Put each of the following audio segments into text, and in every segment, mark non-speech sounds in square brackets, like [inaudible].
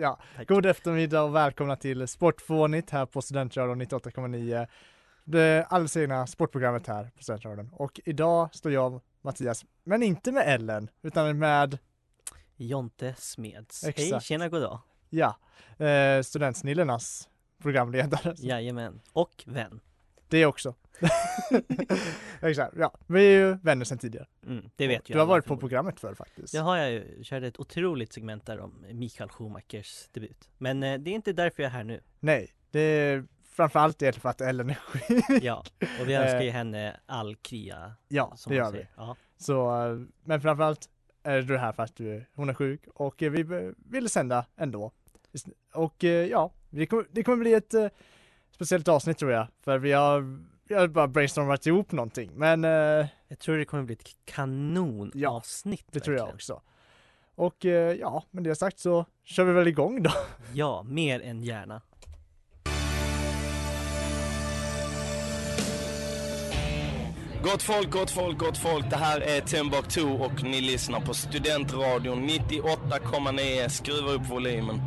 Ja. Tack. God eftermiddag och välkomna till Sportfånigt här på Studentradion 98,9. Det alldeles egna sportprogrammet här på Studentradion. Och idag står jag, Mattias, men inte med Ellen, utan med, Jonte Smeds. Hej, Exakt. tjena, god dag. ja, eh, Studentsnillornas programledare. Jajamän. Och vän. Det också. [laughs] Exakt, ja. Vi är ju vänner sedan tidigare. Mm, det vet ju Du har varit på programmet förr faktiskt. Det har jag ju. Körde ett otroligt segment där om Mikael Schumachers debut. Men eh, det är inte därför jag är här nu. Nej, det är framförallt egentligen för att Ellen är sjuk. Ja, och vi önskar ju henne all kria. Ja, Som det gör vi. Ja. Så, eh, men framförallt är du här för att du, hon är sjuk och eh, vi ville sända ändå. Och eh, ja, det kommer, det kommer bli ett eh, speciellt avsnitt tror jag, för vi har, vi har bara brainstormat ihop någonting, men eh, Jag tror det kommer bli ett kanonavsnitt. det tror jag också. Och eh, ja, med det sagt så kör vi väl igång då. [laughs] Ja, mer än gärna. Gott folk, gott folk, gott folk. Det här är Timbuktu och ni lyssnar på Studentradion 98,9. Skruva upp volymen.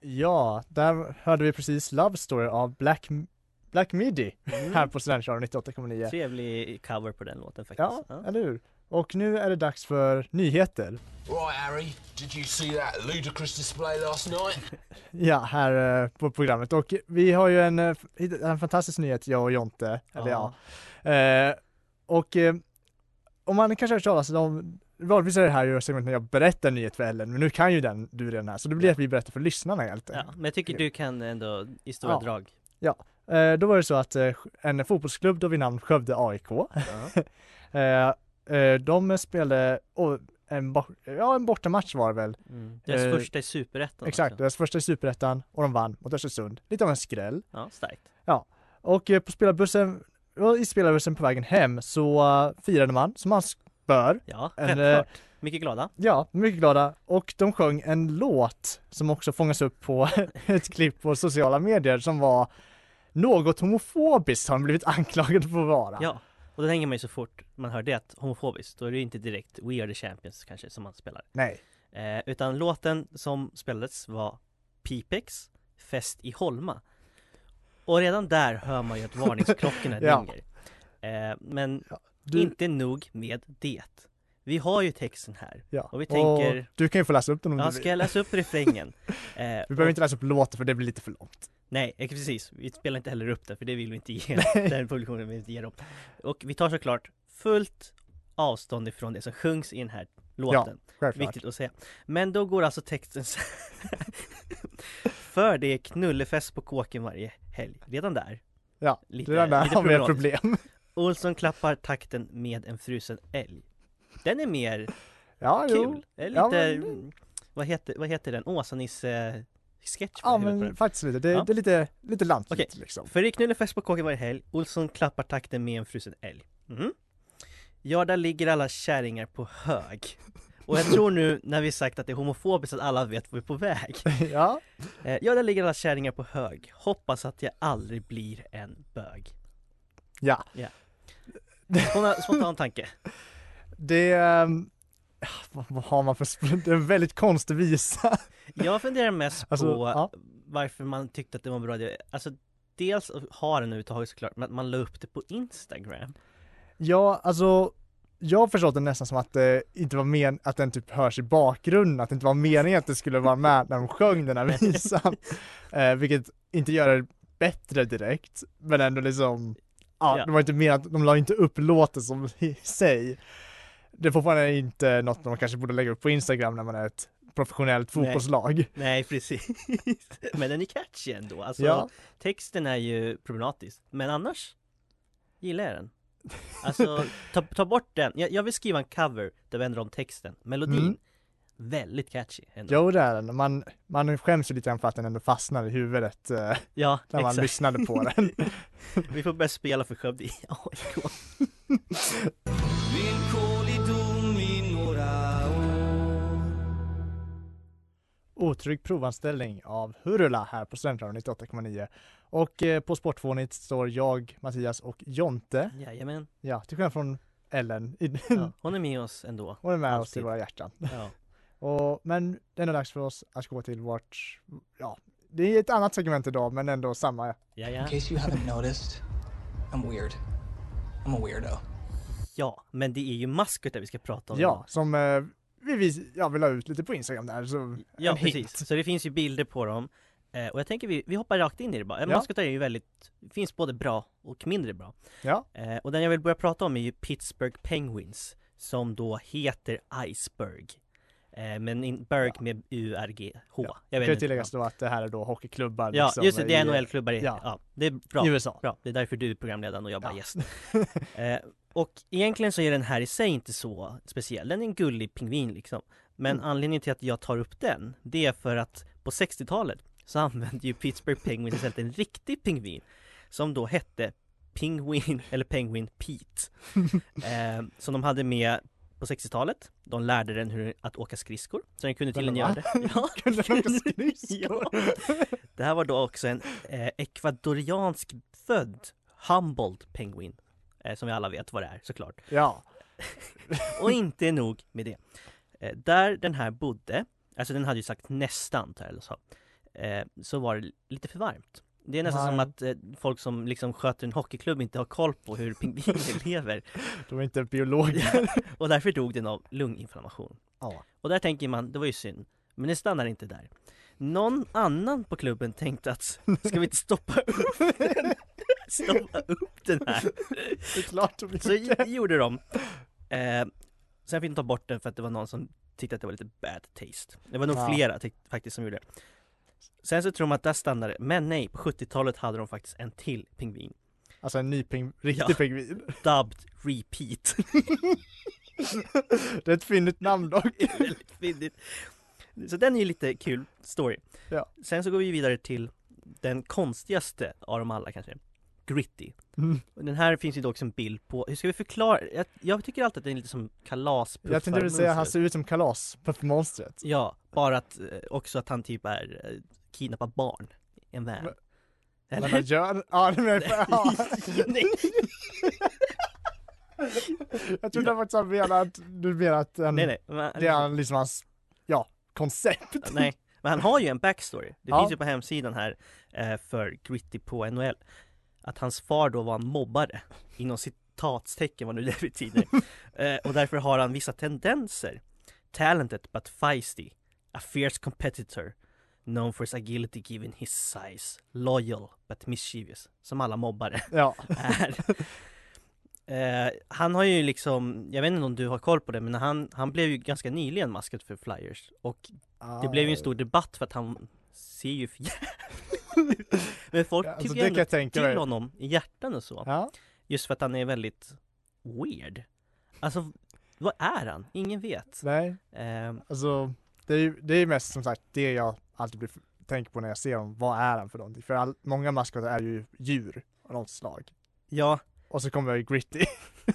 Ja, där hörde vi precis Love Story av Black, Black Midi Mm. här på Studentradion 98,9. Trevlig cover på den låten faktiskt. Ja, Ja. eller hur? Och nu är det dags för nyheter. Right, Harry, did you see that ludicrous display last night? [laughs] Ja, här eh, på programmet och vi har ju en, eh, en fantastisk nyhet, jag och Jonte, eller ja. Eh, och eh, om man kanske har hört talas om, vanligtvis är det här ju segmentet när jag berättar en nyhet för Ellen, men nu kan ju den du redan här, så det blir att vi berättar för lyssnarna helt Ja, enkelt. men jag tycker du kan ändå i stora Ja. drag. Eh, då var det så att eh, en fotbollsklubb då vid namn Skövde AIK, Ja. [laughs] eh, eh, de spelade, en, ja, en bortamatch var det väl, Mm. Deras Eh, första i Superettan exakt, också. deras första i Superettan och de vann mot Östersund, lite av en skräll. Ja, starkt. Och eh, på spelarbussen, och i spelarbussen på vägen hem så uh, firade man som man bör. Ja, En, självklart. Mycket glada. Ja, mycket glada. Och de sjöng en låt som också fångas upp på [laughs] ett klipp på sociala medier som var något homofobiskt har de blivit anklagade för att vara. Ja, och då tänker man ju så fort man hör det homofobiskt, då är det ju inte direkt We are the champions kanske som man spelar. Nej. Eh, utan låten som spelades var Pipex, Fest i Holma. Och redan där hör man ju att varningsklockorna [laughs] Ja. ringer. Eh, men Du, inte nog med det. Vi har ju texten här. ja. och vi tänker- du kan ju få läsa upp den om Ja, du ska vill. jag läsa upp refrängen? [laughs] Eh, Vi och- behöver inte läsa upp låten för det blir lite för långt. Nej, eh, precis. Vi spelar inte heller upp det för det vill vi inte ge [laughs] den publikationen vill vi inte ge dem. Och vi tar såklart fullt avstånd ifrån det som sjungs i den här låten. Självklart. Viktigt att säga. Men då går alltså texten så. [laughs] För det är knullefest på kåken varje helg. Redan där. Ja, Lite- redan där lite har vi ett problem. [laughs] Olsson klappar takten med en frusen älg. Den är mer Ja, jo. kul. Det är Ja, lite, men- vad, heter, vad heter den? Åsa-Nisse sketch Ja, men faktiskt lite. Det, Ja. det är lite, lite lantligt Okej. liksom. Är knullefest på kåken varje helg, Olsson klappar takten med en frusen älg. Mhm. Ja, där ligger alla kärringar på hög. Och jag tror nu när vi sagt att det är homofobiskt att alla vet var vi är på väg. [laughs] ja, Eh, Ja, där ligger alla kärringar på hög. Hoppas att jag aldrig blir en bög. Ja. Spontan, spontan tanke. Det, ehm, [laughs] vad, har man för, det är en väldigt konstig visa. [laughs] Jag funderar mest Alltså, på ja. varför man tyckte att det var en bra idé. Alltså dels har den överhuvudtaget såklart, men att man la upp det på Instagram. Ja, alltså jag har förstått det nästan som att det inte var men att den typ hörs i bakgrunden, att det inte var meningen att det skulle vara med när de sjöng den här visan. [laughs] eh, vilket inte gör det bättre direkt, men ändå liksom, ja, Ja. det var inte mer att de la inte upp låten som i sig. Det är fortfarande inte något de kanske borde lägga upp på Instagram när man är ett professionellt Nej. fotbollslag. Nej precis. [laughs] men den är catchy ändå. Alltså Ja. texten är ju problematisk. Men annars gillar jag den. Alltså ta, ta bort den. Jag, jag vill skriva en cover där vi ändrar om texten. Melodin, Mm. väldigt catchy ändå. Jo det är den, man, man skäms ju lite grann för att den ändå fastnar i huvudet eh, Ja, när man exakt. lyssnade på den. [laughs] Vi får börja spela för Skövde i AIK. [laughs] Otrygg provanställning av Hurula här på Studentradion 98,9 och eh, på Sportfånigt står jag, Mattias och Jonte. Jajamän. Ja, till skillnad från Ellen. [laughs] Ja, hon är med oss ändå. Hon är med oss alltid. i våra hjärtan. Ja. [laughs] Och, men det är nog dags för oss att gå till vårt, ja, det är ett annat segment idag men ändå samma. Ja, ja. In case you haven't noticed, I'm weird. I'm a weirdo. ja, men det är ju maskotar vi ska prata om Ja, idag. som eh, vi, vi ja, vi la ut lite på Instagram där. Så Ja, en hint. precis. Så det finns ju bilder på dem. Eh, och jag tänker vi, vi hoppar rakt in i det bara. Ja. maskotar är ju väldigt, finns både bra och mindre bra. Ja, Eh, och den jag vill börja prata om är ju Pittsburgh Penguins, som då heter Iceberg. Eh, men in, Berg med U-R-G-H. Ja. Jag vet kan inte. tilläggas då att det här är då hockeyklubbar Ja, liksom, just det, det är NHL-klubbar i, ja. ja. det är bra. i USA. Bra, det är därför du är programledaren och jag bara Ja. gäst. [laughs] och egentligen så är den här i sig inte så speciell, den är en gullig pingvin liksom. Men Mm. anledningen till att jag tar upp den, det är för att på 60-talet så [laughs] använde ju Pittsburgh Penguins istället en riktig pingvin som då hette Penguin, [laughs] eller Penguin Pete. [laughs] eh, som de hade med på 60-talet. De lärde den hur att åka skridskor, så den kunde Va? göra det. Ja. Kunde den åka skridskor? Ja. Det här var då också en eh, ekvadoriansk född Humboldt Penguin. Eh, som vi alla vet vad det är såklart. Ja, [laughs] Och inte nog med det. Eh, där den här bodde, alltså den hade ju sagt nästan eller så, eh, så var det lite för varmt. Det är nästan som Nej. att eh, folk som liksom sköter en hockeyklubb inte har koll på hur pingviner [laughs] lever. de är inte biologer. Och därför dog den av lunginflammation. Ja. Och där tänker man, det var ju synd. Men det stannar inte där. Någon annan på klubben tänkte att, ska vi inte stoppa upp den? [laughs] Stoppa upp den här? [laughs] Det är klart de Så inte. det gjorde de. Eh, sen fick de ta bort den för att det var någon som tyckte att det var lite bad taste. Det var nog Ja. flera faktiskt som gjorde det. Sen så tror de att där stannade det, men nej, på 70-talet hade de faktiskt en till pingvin. Alltså en ny ping, riktig Ja. pingvin. [laughs] Dubbed Repeat. [laughs] Det är ett fyndigt namn dock. Väldigt fyndigt. Så den är ju lite kul story. Ja. Sen så går vi vidare till den konstigaste av dem alla kanske. Gritty. Mm. Den här finns ju då också en bild på, hur ska vi förklara? Jag, jag tycker alltid att den är lite som kalas Jag tänkte väl säga han ser ut som kalas monstret. Ja, bara att eh, också att han typ är eh, kidnappar barn i en van. Men- Eller? Han gör, ja det menar jag. [laughs] [laughs] Jag trodde faktiskt han menade att du menar att en, nej, nej. Men, det är liksom hans, ja, koncept. nej. Men han har ju en backstory. Det Ja. finns ju på hemsidan här eh, för Gritty på NHL. Att hans far då var en mobbare, inom citatstecken vad nu det [laughs] betyder. eh, och därför har han vissa tendenser. Talented but feisty. A fierce competitor. Known for his agility given his size. Loyal but mischievous. Som alla mobbare Ja, [laughs] är. Eh, han har ju liksom, jag vet inte om du har koll på det, men han, han blev ju ganska nyligen maskot för Flyers och det blev ju en stor debatt för att han ser ju för jävligt ut. [laughs] Men folk Ja, alltså tycker ändå till mig. honom i hjärtan och så. Ja, Just för att han är väldigt weird. Alltså, vad är han? Ingen vet. nej, Eh, alltså det är ju det är mest som sagt det jag alltid blir, tänker på när jag ser honom. Vad är han för någonting? För all, många maskotar är ju djur av något slag. ja, Och så kommer gritty.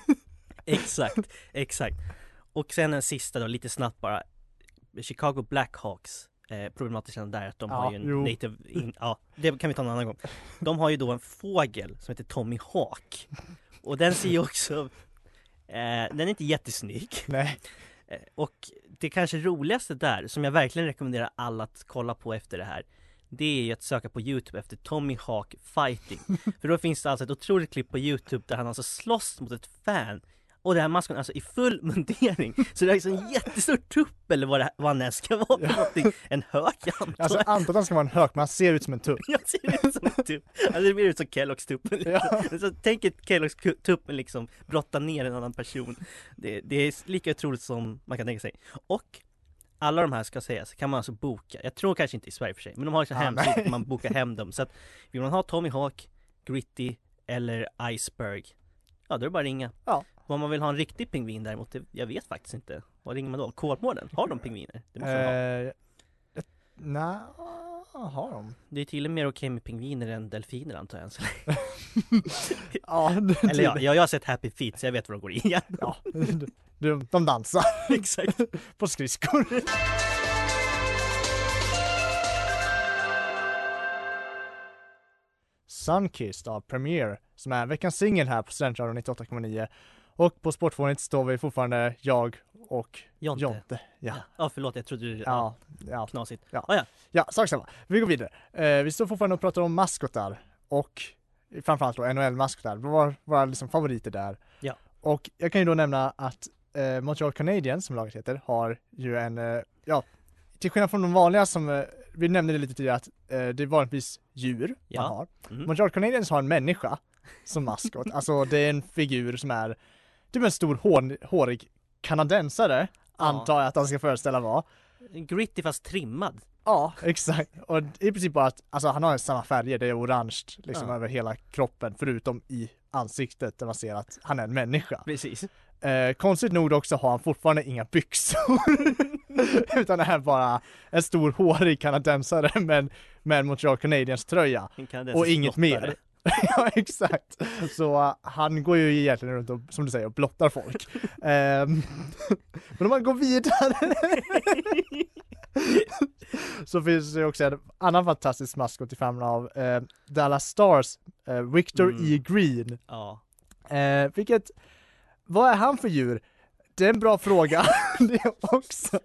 [laughs] exakt, exakt. Och sen en sista då, lite snabbt bara. Chicago Blackhawks eh, problematiskt där att de Ja, har ju en jo. native, in, ja det kan vi ta en annan gång. De har ju då en fågel som heter Tommy Hawk. Och den ser ju också, eh, den är inte jättesnygg. Nej. Eh, Och det kanske roligaste där, som jag verkligen rekommenderar alla att kolla på efter det här Det är ju att söka på Youtube efter Tommy Hawk fighting [laughs] För då finns det alltså ett otroligt klipp på Youtube där han alltså slåss mot ett fan Och den här maskot alltså i full mundering. Så det är liksom en jättestor tupp eller vad, det, vad han än ska vara för någonting. En hök antar. Alltså jag antar att han ska vara en hök, men han ser ut som en tupp. Jag ser ut som en tupp, alltså det ser ut som Kelloggs tuppen Ja. så tänk ett Kelloggs tuppen liksom brotta ner en annan person. Det, det är lika otroligt som man kan tänka sig. Och alla de här ska sägas, kan man alltså boka, jag tror kanske inte i Sverige för sig, men de har liksom Ah, hemsidor man bokar hem dem. Så att Vill man ha Tommy Hawk, Gritty eller Iceberg Ja då är det bara att ringa. Ja. Om man vill ha en riktig pingvin däremot, det, jag vet faktiskt inte Vad ringer man då? Kolmården? Har de pingviner? Det måste de ha Eh, Nej, har de? Det är tydligen mer okej med pingviner än delfiner antar jag. [laughs] Ja, det- Eller ja, jag, jag har sett Happy Feet så jag vet vad de går i ja. [laughs] De, de dansar [laughs] Exakt på skridskor. Sunkissed av Premiere som är veckans singel här på Studentradion 98,9 och på Sportfånigt står vi fortfarande jag och Jonte. Jonte. Ja, Ja förlåt, jag trodde du... ja, ja. Knasigt. Ja. Ah, ja. Ja, sak samma. Vi går vidare. Eh, vi står fortfarande och pratar om maskotar och framförallt då NHL-maskotar, våra, våra liksom favoriter där. Ja. Och jag kan ju då nämna att eh, Montreal Canadiens, som laget heter, har ju en, eh, ja, till skillnad från de vanliga som, eh, vi nämnde det lite tidigare att eh, det är vanligtvis djur Ja. man har. Mm. Montreal Canadiens har en människa som maskot, [laughs] alltså det är en figur som är typ en stor hår, hårig kanadensare, Ja. antar jag att han ska föreställa vara. Gritty fast trimmad. Ja, [laughs] exakt. Och i princip bara att, alltså han har samma färger, det är orange liksom Ja. över hela kroppen förutom i ansiktet där man ser att han är en människa. Precis. Eh, konstigt nog också har han fortfarande inga byxor. [laughs] Utan det är bara en stor hårig kanadensare [laughs] med, med en Montreal Canadiens tröja. Och inget mer. [laughs] ja exakt. Så uh, han går ju egentligen runt och, som du säger, och blottar folk. [laughs] Ehm, [laughs] men om man går vidare så finns det också en annan fantastisk maskot i famn av eh, Dallas Stars, eh, Victor Mm. E. Green. Ja. Eh, vilket, vad är han för djur? Det är en bra fråga. det också.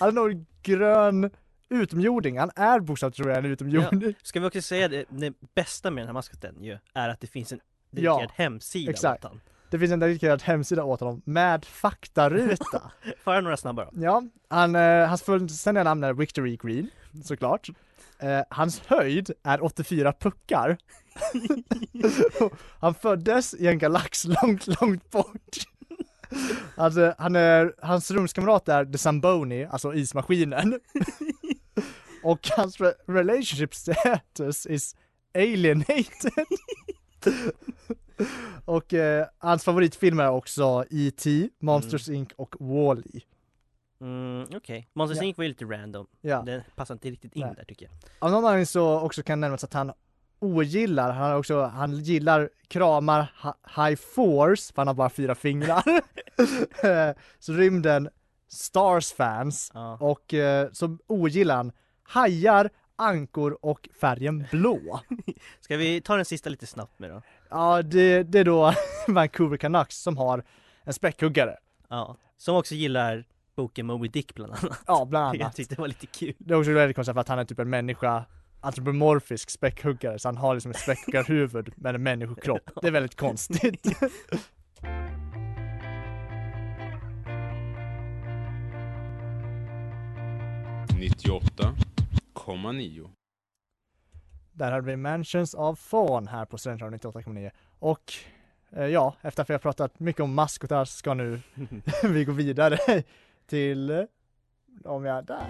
Han nog grön utomjording. Han är bokstavligt tror jag en utomjording. Ska vi också säga det, det bästa med den här maskoten ju, är att det finns en Ja, dedikerad hemsida exakt. åt han. Det finns en dedikerad hemsida åt honom med faktaruta. [laughs] Får jag några snabba då? ja, han, eh, hans fullständiga namn är Victor E. Green, såklart. Eh, hans höjd är 84 puckar. [laughs] han föddes i en galax långt, långt bort. Alltså, han är, hans rumskamrat är The Zamboni, alltså ismaskinen. [laughs] Och hans re- relationship status is alienated. [laughs] och eh, hans favoritfilmer är också E.T., Monsters Inc och Wall-E. Mm, okej. Monsters Ja. Inc var ju lite random. Ja. Den passar inte riktigt in Nej. där tycker jag. Av någon anledning så också kan nämnas att han ogillar, han, också, han gillar kramar high force, för han har bara fyra fingrar. [laughs] Eh, så rymden, stars fans, Ja. och eh, så ogillar han hajar, ankor och färgen blå. [laughs] Ska vi ta den sista lite snabbt med då? Ja, det, det är då [laughs] Vancouver Canucks som har en späckhuggare. Ja. Som också gillar boken Moby Dick bland annat. Ja, bland [laughs] Jag annat. tyckte det var lite kul. Det är också väldigt konstigt för att han är typ en människa antropomorfisk späckhuggare, så han har liksom ett späckhuggarhuvud med en människokropp. Det är väldigt konstigt. Där hade vi Mansions of Fawn här på Studentradion 98,9 och eh, ja, efter att vi har pratat mycket om maskotar ska nu [laughs] vi gå vidare till, eh, om jag är där.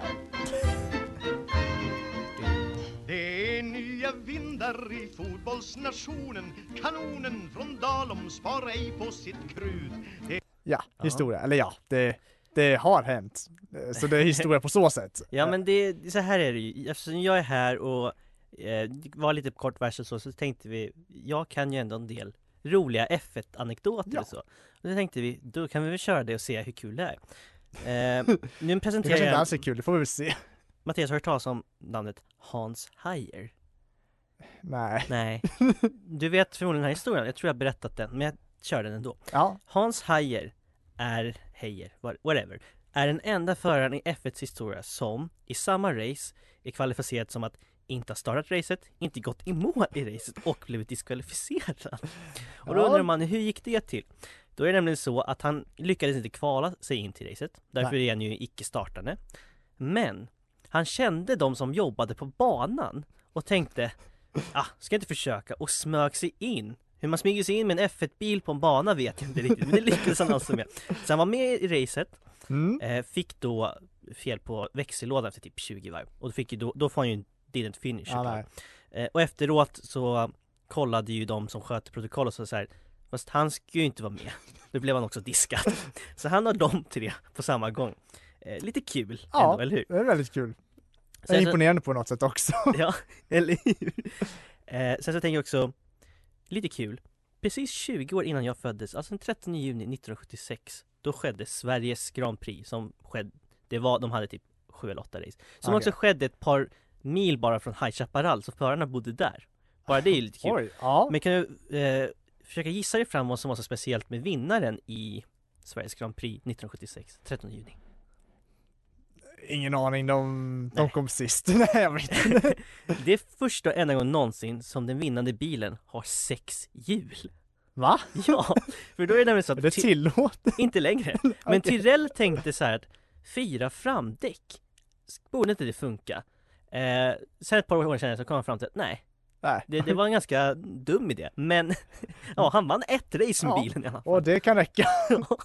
Det är nya vindar i fotbollsnationen Kanonen från Dalom sparar ej på sitt krut Ja, Ja. historia, eller ja, det, det har hänt. Eh, Så det är historia på så sätt. [laughs] Ja men det, det- så här är det ju, eftersom jag är här och eh, det var lite kort vers och så, så tänkte vi, jag kan ju ändå en del roliga F1-anekdoter Ja. och så. Och då tänkte vi, då kan vi väl köra det och se hur kul det är. Eh, [laughs] nu Det presenterar kanske inte jag alls är kul, det får vi väl se. Mattias, har du hört talas om namnet Hans Hajer? Nej. Nej. [laughs] Du vet förmodligen den här historien, jag tror jag har berättat den, men jag kör den ändå. Ja. Hans Hajer är, What- whatever, är den enda föraren i F1s historia som i samma race är kvalificerad som att inte ha startat racet, inte gått i mål i racet och blivit diskvalificerad. [laughs] Och då undrar man hur gick det till? Då är det nämligen så att han lyckades inte kvala sig in till racet, därför Nej. är han ju icke-startande. Men han kände de som jobbade på banan och tänkte ah, ska jag inte försöka och smög sig in. Hur man smyger sig in med en F1-bil på en bana vet jag inte riktigt, men det lyckades han alltså med. Så han var med i racet, Mm. eh, fick då fel på växellådan efter typ 20 varv och då, fick ju då, då får han ju didn't finish Ja, eh, Och efteråt så kollade ju de som sköter protokoll och så, så här, Fast han ska ju inte vara med. Då blev han också diskad. Så han har de tre på samma gång. Eh, lite kul Ja. ändå, eller hur? Det är väldigt kul. Sen är imponerande på något sätt också. Ja, [laughs] eller hur? Eh, sen så tänker jag också, lite kul, precis 20 år innan jag föddes, alltså den 13 juni 1976, då skedde Sveriges Grand Prix som skedde, det var, de hade typ 7 eller 8 race, som Okej. också skedde ett par mil bara från High Chaparral, så förarna bodde där. Bara det är ju lite kul. [laughs] Oj, ja. Men kan du eh, försöka gissa dig fram vad som var så speciellt med vinnaren i Sveriges Grand Prix 1976, 13 juni? Ingen aning, de, de kom sist. [laughs] Nej jag vet inte. [laughs] Det är första och enda gången någonsin som den vinnande bilen har sex hjul. Va? [laughs] Ja, för då är det nämligen så Är det att Ti- tillåtet? Inte längre. Men Okej. Tyrell tänkte så här att fyra framdäck, borde inte det funka? Eh, sen ett par år senare så kom han fram till att nej, Nej. det, det var en ganska dum idé. Men [laughs] ja, han vann ett race med Ja. bilen i alla fall. Och det kan räcka. Oh,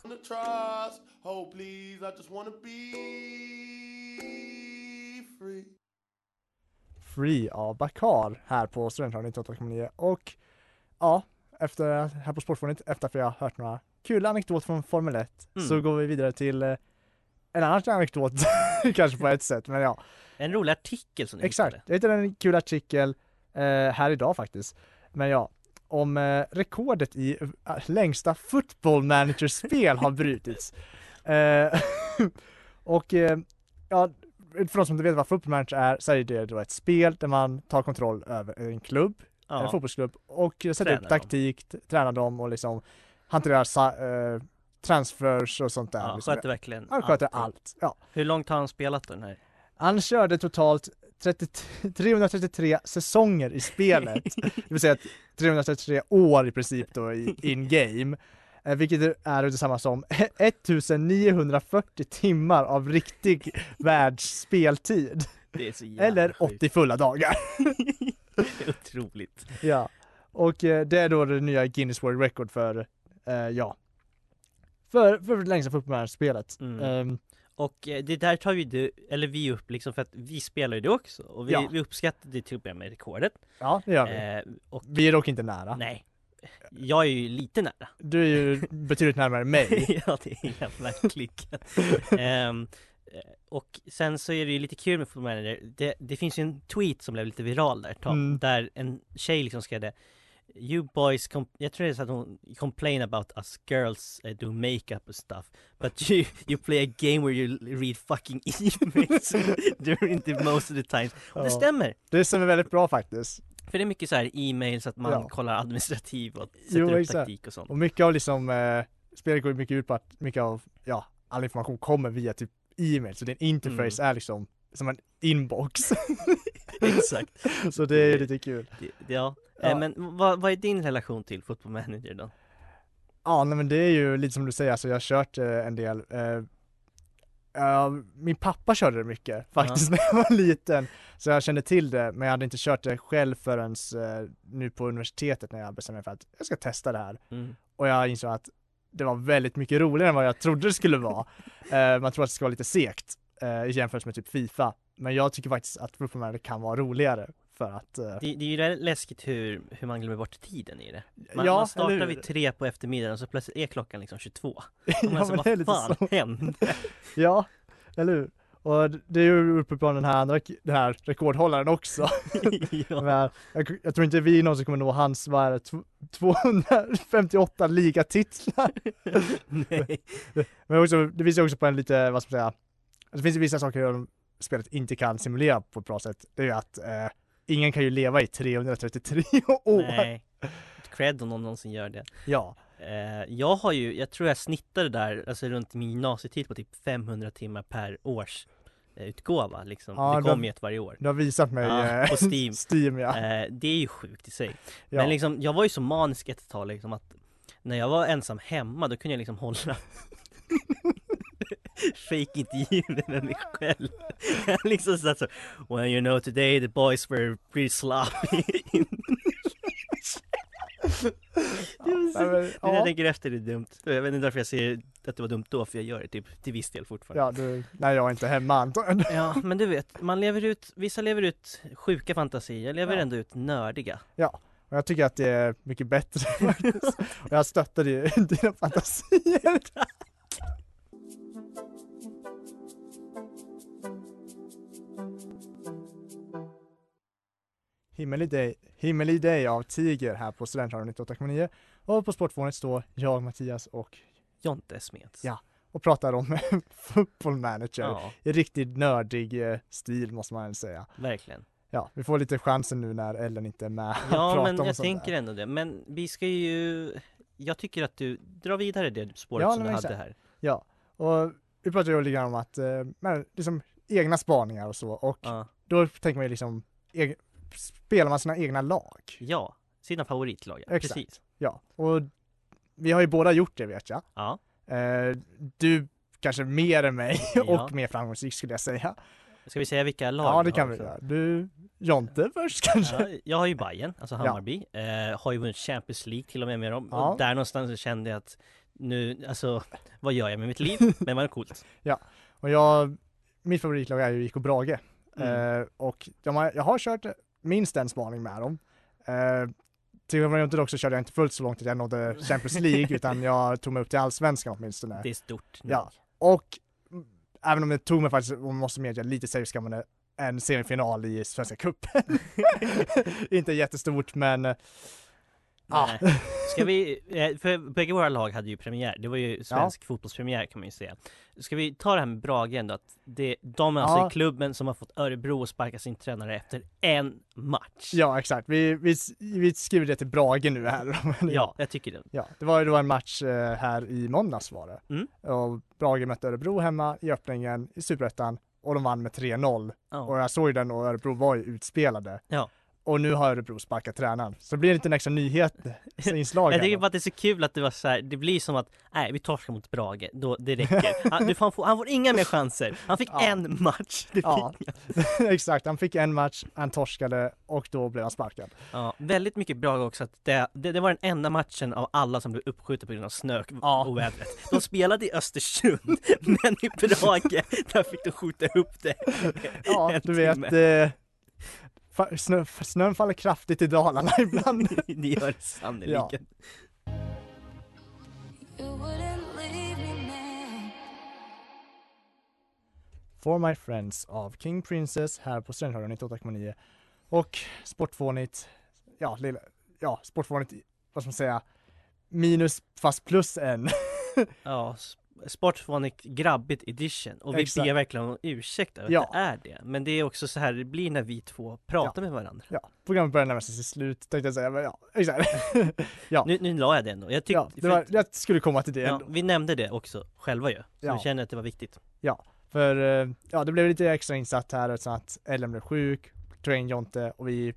free. Av Bakar här på Studentradion 98,9 och ja, efter, här på Sportfånigt, efter att vi har hört några kul anekdoter från Formel 1 Mm. så går vi vidare till eh, en annan anekdot [laughs] kanske på ett sätt, men ja. En rolig artikel som du Exakt, hittade. jag hittade en kul artikel här idag faktiskt. Men ja, om eh, rekordet i eh, längsta football manager-spel har brutits. [laughs] Eh, [laughs] och eh, ja, för de som inte vet vad football manager är så är det då ett spel där man tar kontroll över en klubb, en Ja, fotbollsklubb och sätter Tränar upp dem. taktik, t- tränar dem och liksom hanterar eh, transfers och sånt där. ja liksom. sköter verkligen Han sköter allting. allt. Ja. Hur långt har han spelat då den här? Han körde totalt 30, 333 säsonger i spelet, [laughs] det vill säga 333 år i princip då i in-game. Eh, vilket är detsamma som [laughs] 1940 timmar av riktig [laughs] världsspeltid. Eller sjukt. 80 fulla dagar. Det är Otroligt. Ja. Och eh, det är då det nya Guinness World Record för, eh, ja, för, för det längsta fotbollsspelet. Mm. Ehm, Och eh, det där tar ju du, eller vi upp liksom för att vi spelar ju det också och vi, Ja. vi uppskattar det till och med med rekordet. ja, det gör vi. Eh, och Vi är dock inte nära. nej, jag är ju lite nära. Du är ju [laughs] betydligt närmare mig. [laughs] ja det är jag verkligen. Ehm, eh, och sen så är det ju lite kul med Football Manager, det, det finns ju en tweet som blev lite viral där Tom, Mm. där en tjej liksom skrev You boys, jag tror det är så att hon complain about us girls uh, do makeup and stuff But you, [laughs] you play a game where you read fucking [laughs] emails during the most of the time Och det Ja. stämmer! Det stämmer väldigt bra faktiskt. För det är mycket så här e-mails, att man Ja. kollar administrativ och sätter Jo, upp exakt. taktik och sånt Och mycket av liksom, eh, spelet går mycket ut på att mycket av, ja, all information kommer via typ e-mail, så din interface är liksom som en inbox. [laughs] Exakt, så det är lite kul. ja. Ja. Eh, Men vad, vad är din relation till Football Manager då? Ja, nej men det är ju lite som du säger, alltså jag har kört eh, en del eh, ja, min pappa körde det mycket faktiskt [laughs] när jag var liten, så jag kände till det, men jag hade inte kört det själv förrän eh, nu på universitetet när jag bestämde mig för att jag ska testa det här. Mm. Och jag insåg att det var väldigt mycket roligare än vad jag trodde det skulle vara. [laughs] Eh, man tror att det ska vara lite segt eh, i jämförelse med typ Fifa, men jag tycker faktiskt att Football Manager kan vara roligare för att eh, Det, det är ju läskigt hur, hur man glömmer bort tiden i det Man, ja, man startar vid tre på eftermiddagen och så plötsligt är klockan liksom 22 [laughs] Och man ja, men det är vad fan så. hände? [laughs] Ja, eller hur? Och det är ju uppe på den här andra, den här rekordhållaren också. [laughs] ja. Men jag, jag tror inte vi någonsin kommer nå hans, vad är det, tw- 258 ligatitlar. Nej, Men också, det visar också på en lite, vad ska man säga, det finns ju vissa saker de spelet inte kan simulera på ett bra sätt, det är ju att eh, ingen kan ju leva i 333 [laughs] år. Nej. Cred om någon någonsin gör det. Ja, Eh, jag har ju, jag tror jag snittade där, alltså runt min gymnasietid på typ 500 timmar per års eh, utgåva liksom. Ja, det kommer ju ett varje år. du har visat mig Ja, eh, på Steam. [laughs] Steam ja. Eh, det är ju sjukt i sig. ja. Men liksom, jag var ju så manisk ett tag liksom att när jag var ensam hemma då kunde jag liksom hålla [laughs] fake-intervjuer med mig själv. Jag liksom satt så Well you know today the boys were pretty sloppy. det så, men, när jag ja. tänker efter det är dumt. Jag vet inte varför jag säger att det var dumt då, för jag gör det typ till viss del fortfarande. ja, du, när jag är inte hemma antagligen. Ja, men du vet, man lever ut, vissa lever ut sjuka fantasier, jag lever Ja. ändå ut nördiga. Och jag tycker att det är mycket bättre [laughs] faktiskt. Och jag stöttar [laughs] dina fantasier. Himmelig dig, himmelig dig av Tiger här på Studentradion 98,9 och på Sportfånet står jag, Mattias och, Jonte Smeds. Ja. och pratar om [laughs] football manager ja, i riktigt nördig eh, stil måste man säga. verkligen. Ja, vi får lite chansen nu när Ellen inte är med Ja pratar men jag tänker där. ändå det, men vi ska ju Jag tycker att du drar vidare det spåret Ja, som du hade här Ja, och vi pratade ju lite grann om att, eh, liksom egna spaningar och så och Ja, då tänker man ju liksom, spelar man sina egna lag? ja sina favoritlag, ja. Exakt. precis Ja, och vi har ju båda gjort det vet jag. Ja, Eh, du kanske mer än mig [laughs] Ja. och mer framgångsrik skulle jag säga. ska vi säga vilka lag Ja, det kan vi göra. Du, Jonte först kanske? Ja, jag har ju Bayern, alltså Hammarby, eh, har ju vunnit Champions League till och med med dem Ja. och där någonstans kände jag att nu, alltså vad gör jag med mitt liv? [laughs] Men vad coolt Och jag, mitt favoritlag är ju IK Brage. Mm. Eh, och de har, jag har kört minst en spaning med dem. Eh, till och med inte dock så körde jag inte fullt så långt att jag nådde Champions League [laughs] utan jag tog mig upp till Allsvenskan åtminstone. Det är stort Ja. Och mm, även om det tog mig faktiskt, man måste medge, lite säkerhetsskammande en semifinal i Svenska cupen. [laughs] [laughs] inte jättestort men eh, ja. Ska vi, eh, för bägge våra lag hade ju premiär, det var ju svensk fotbollspremiär kan man ju säga Ska vi ta det här med Brage ändå, att det, de är alltså Ja. klubben som har fått Örebro att sparka sin tränare efter en match Ja exakt, vi, vi, vi skriver det till Brage nu här. [laughs] Ja, jag tycker det Ja, det var ju då en match eh, här i måndags var det. Mm. Och Brage mötte Örebro hemma i öppningen i Superettan och de vann med 3-0. Ja. Och jag såg ju den och Örebro var ju utspelade. Ja. Och nu har Örebro sparkat tränaren. Så det blir en liten extra nyhet, [laughs] inslag Jag tycker bara att det är så kul att det var så här, det blir som att, nej vi torskar mot Brage, då, det räcker. [laughs] Han, du, får- han, får, han får inga mer chanser, han fick Ja. en match. Ja. [laughs] Exakt, han fick en match, han torskade och då blev han sparkad. ja, väldigt mycket Brage också, att det, det, det var den enda matchen av alla som blev uppskjuten på grund av snö Ja. och vädret. De spelade i Östersund, men i Brage, där fick de skjuta upp det Ja, du vet, eh, snö, snön faller kraftigt i Dalarna [laughs] ibland. [laughs] Det gör det sannerligen. For My Friends av King Princess här på Studentradion 98,9 och Sportfånigt, ja, lilla, ja, Sportfånigt, vad ska man säga, minus fast plus en. [laughs] Ja, Sportphonic grabbigt edition och vi Exakt. ber verkligen om ursäkt över Ja. att det är det. Men det är också så här det blir när vi två pratar med varandra. Ja, programmet börjar närma sig sitt slut tänkte jag säga, men ja, exakt. [laughs] ja, Nu, nu la jag det ändå. Jag, tyck, ja var, jag skulle komma till det ja, ändå. vi nämnde det också själva ju. Så Ja. jag känner att det var viktigt. För eh, ja, det blev lite extra insatt här eftersom att Ellen blev sjuk, Train Jonte och vi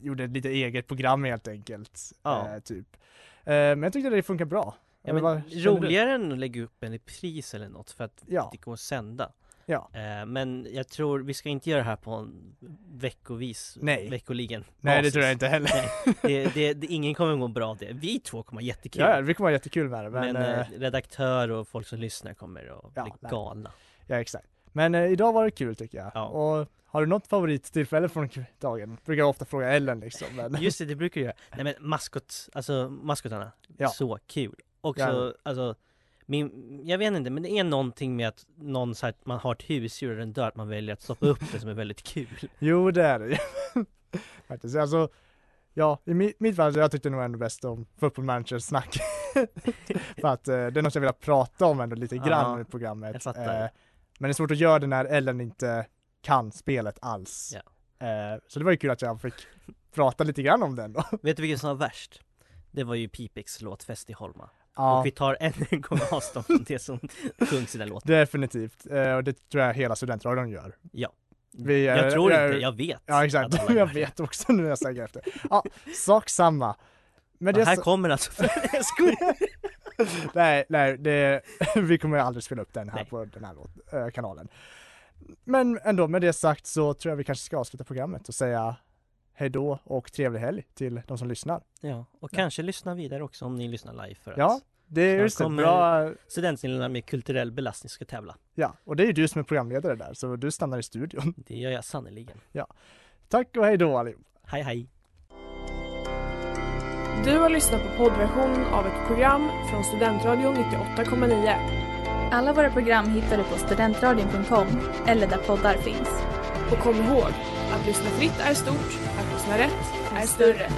gjorde ett lite eget program helt enkelt. Ja. Eh, typ. Eh, men jag tyckte det funkar bra. Ja, men vad känner du? roligare än att lägga upp en repris eller något för att Ja, det går att sända. ja. Eh, men jag tror vi ska inte göra det här på en veckovis, Nej. veckoligen Nej det basis. tror jag inte heller. Det, det, det, ingen kommer må bra av det. Vi två kommer ha jättekul. Ja, det kommer vara jättekul med det. Men, Men, eh, eh, redaktör och folk som lyssnar kommer att Ja, bli galna. ja exakt. Men eh, idag var det kul tycker jag. Ja. Och har du något favorittillfälle från dagen? Brukar jag ofta fråga Ellen liksom. Men, Just det, det brukar jag göra. Nej men maskot, alltså maskotarna, Ja. så kul. Också, Ja. alltså, min, jag vet inte, men det är någonting med att någon så här, man har ett husdjur och den dör, att man väljer att stoppa upp det som är väldigt kul. [laughs] jo det är det. [laughs] Faktiskt. Alltså, ja, i mi- mitt fall, jag tyckte nog ändå bäst om football manager snack. [laughs] För att eh, det är något jag vill prata om ändå lite grann i programmet. jag. Eh, men det är svårt att göra det när Ellen inte kan spelet alls. Ja. Eh, så det var ju kul att jag fick prata lite grann om den då. Vet du vilken som var värst? Det var ju Pipex låt Fest i Holma. Ja, Och vi tar än en gång avstånd från det som sjungs i den låten. definitivt. Eh, och det tror jag hela studentradion gör. Ja. Vi, eh, jag tror jag- inte, jag vet. Ja exakt, [laughs] jag vet också nu när jag tänker efter. Ja, sak samma. Men det här så- kommer alltså, [laughs] jag skojar. nej, nej, det, [laughs] vi kommer aldrig spela upp den här Nej. på den här låt, eh, kanalen. Men ändå, med det sagt så tror jag vi kanske ska avsluta programmet och säga hej då och trevlig helg till de som lyssnar. Ja, och kanske lyssna vidare också om ni lyssnar live för att Ja, det är just det, bra, Studentsnillena med kulturell belastning ska tävla. ja, och det är ju du som är programledare där, så du stannar i studion. [laughs] Det gör jag sannerligen. Tack och hej då allihop! Hej hej! Du har lyssnat på poddversion av ett program från Studentradion 98,9. Alla våra program hittar du på studentradion.com eller där poddar finns. Och kom ihåg, att lyssna fritt är stort, att lyssna rätt är större.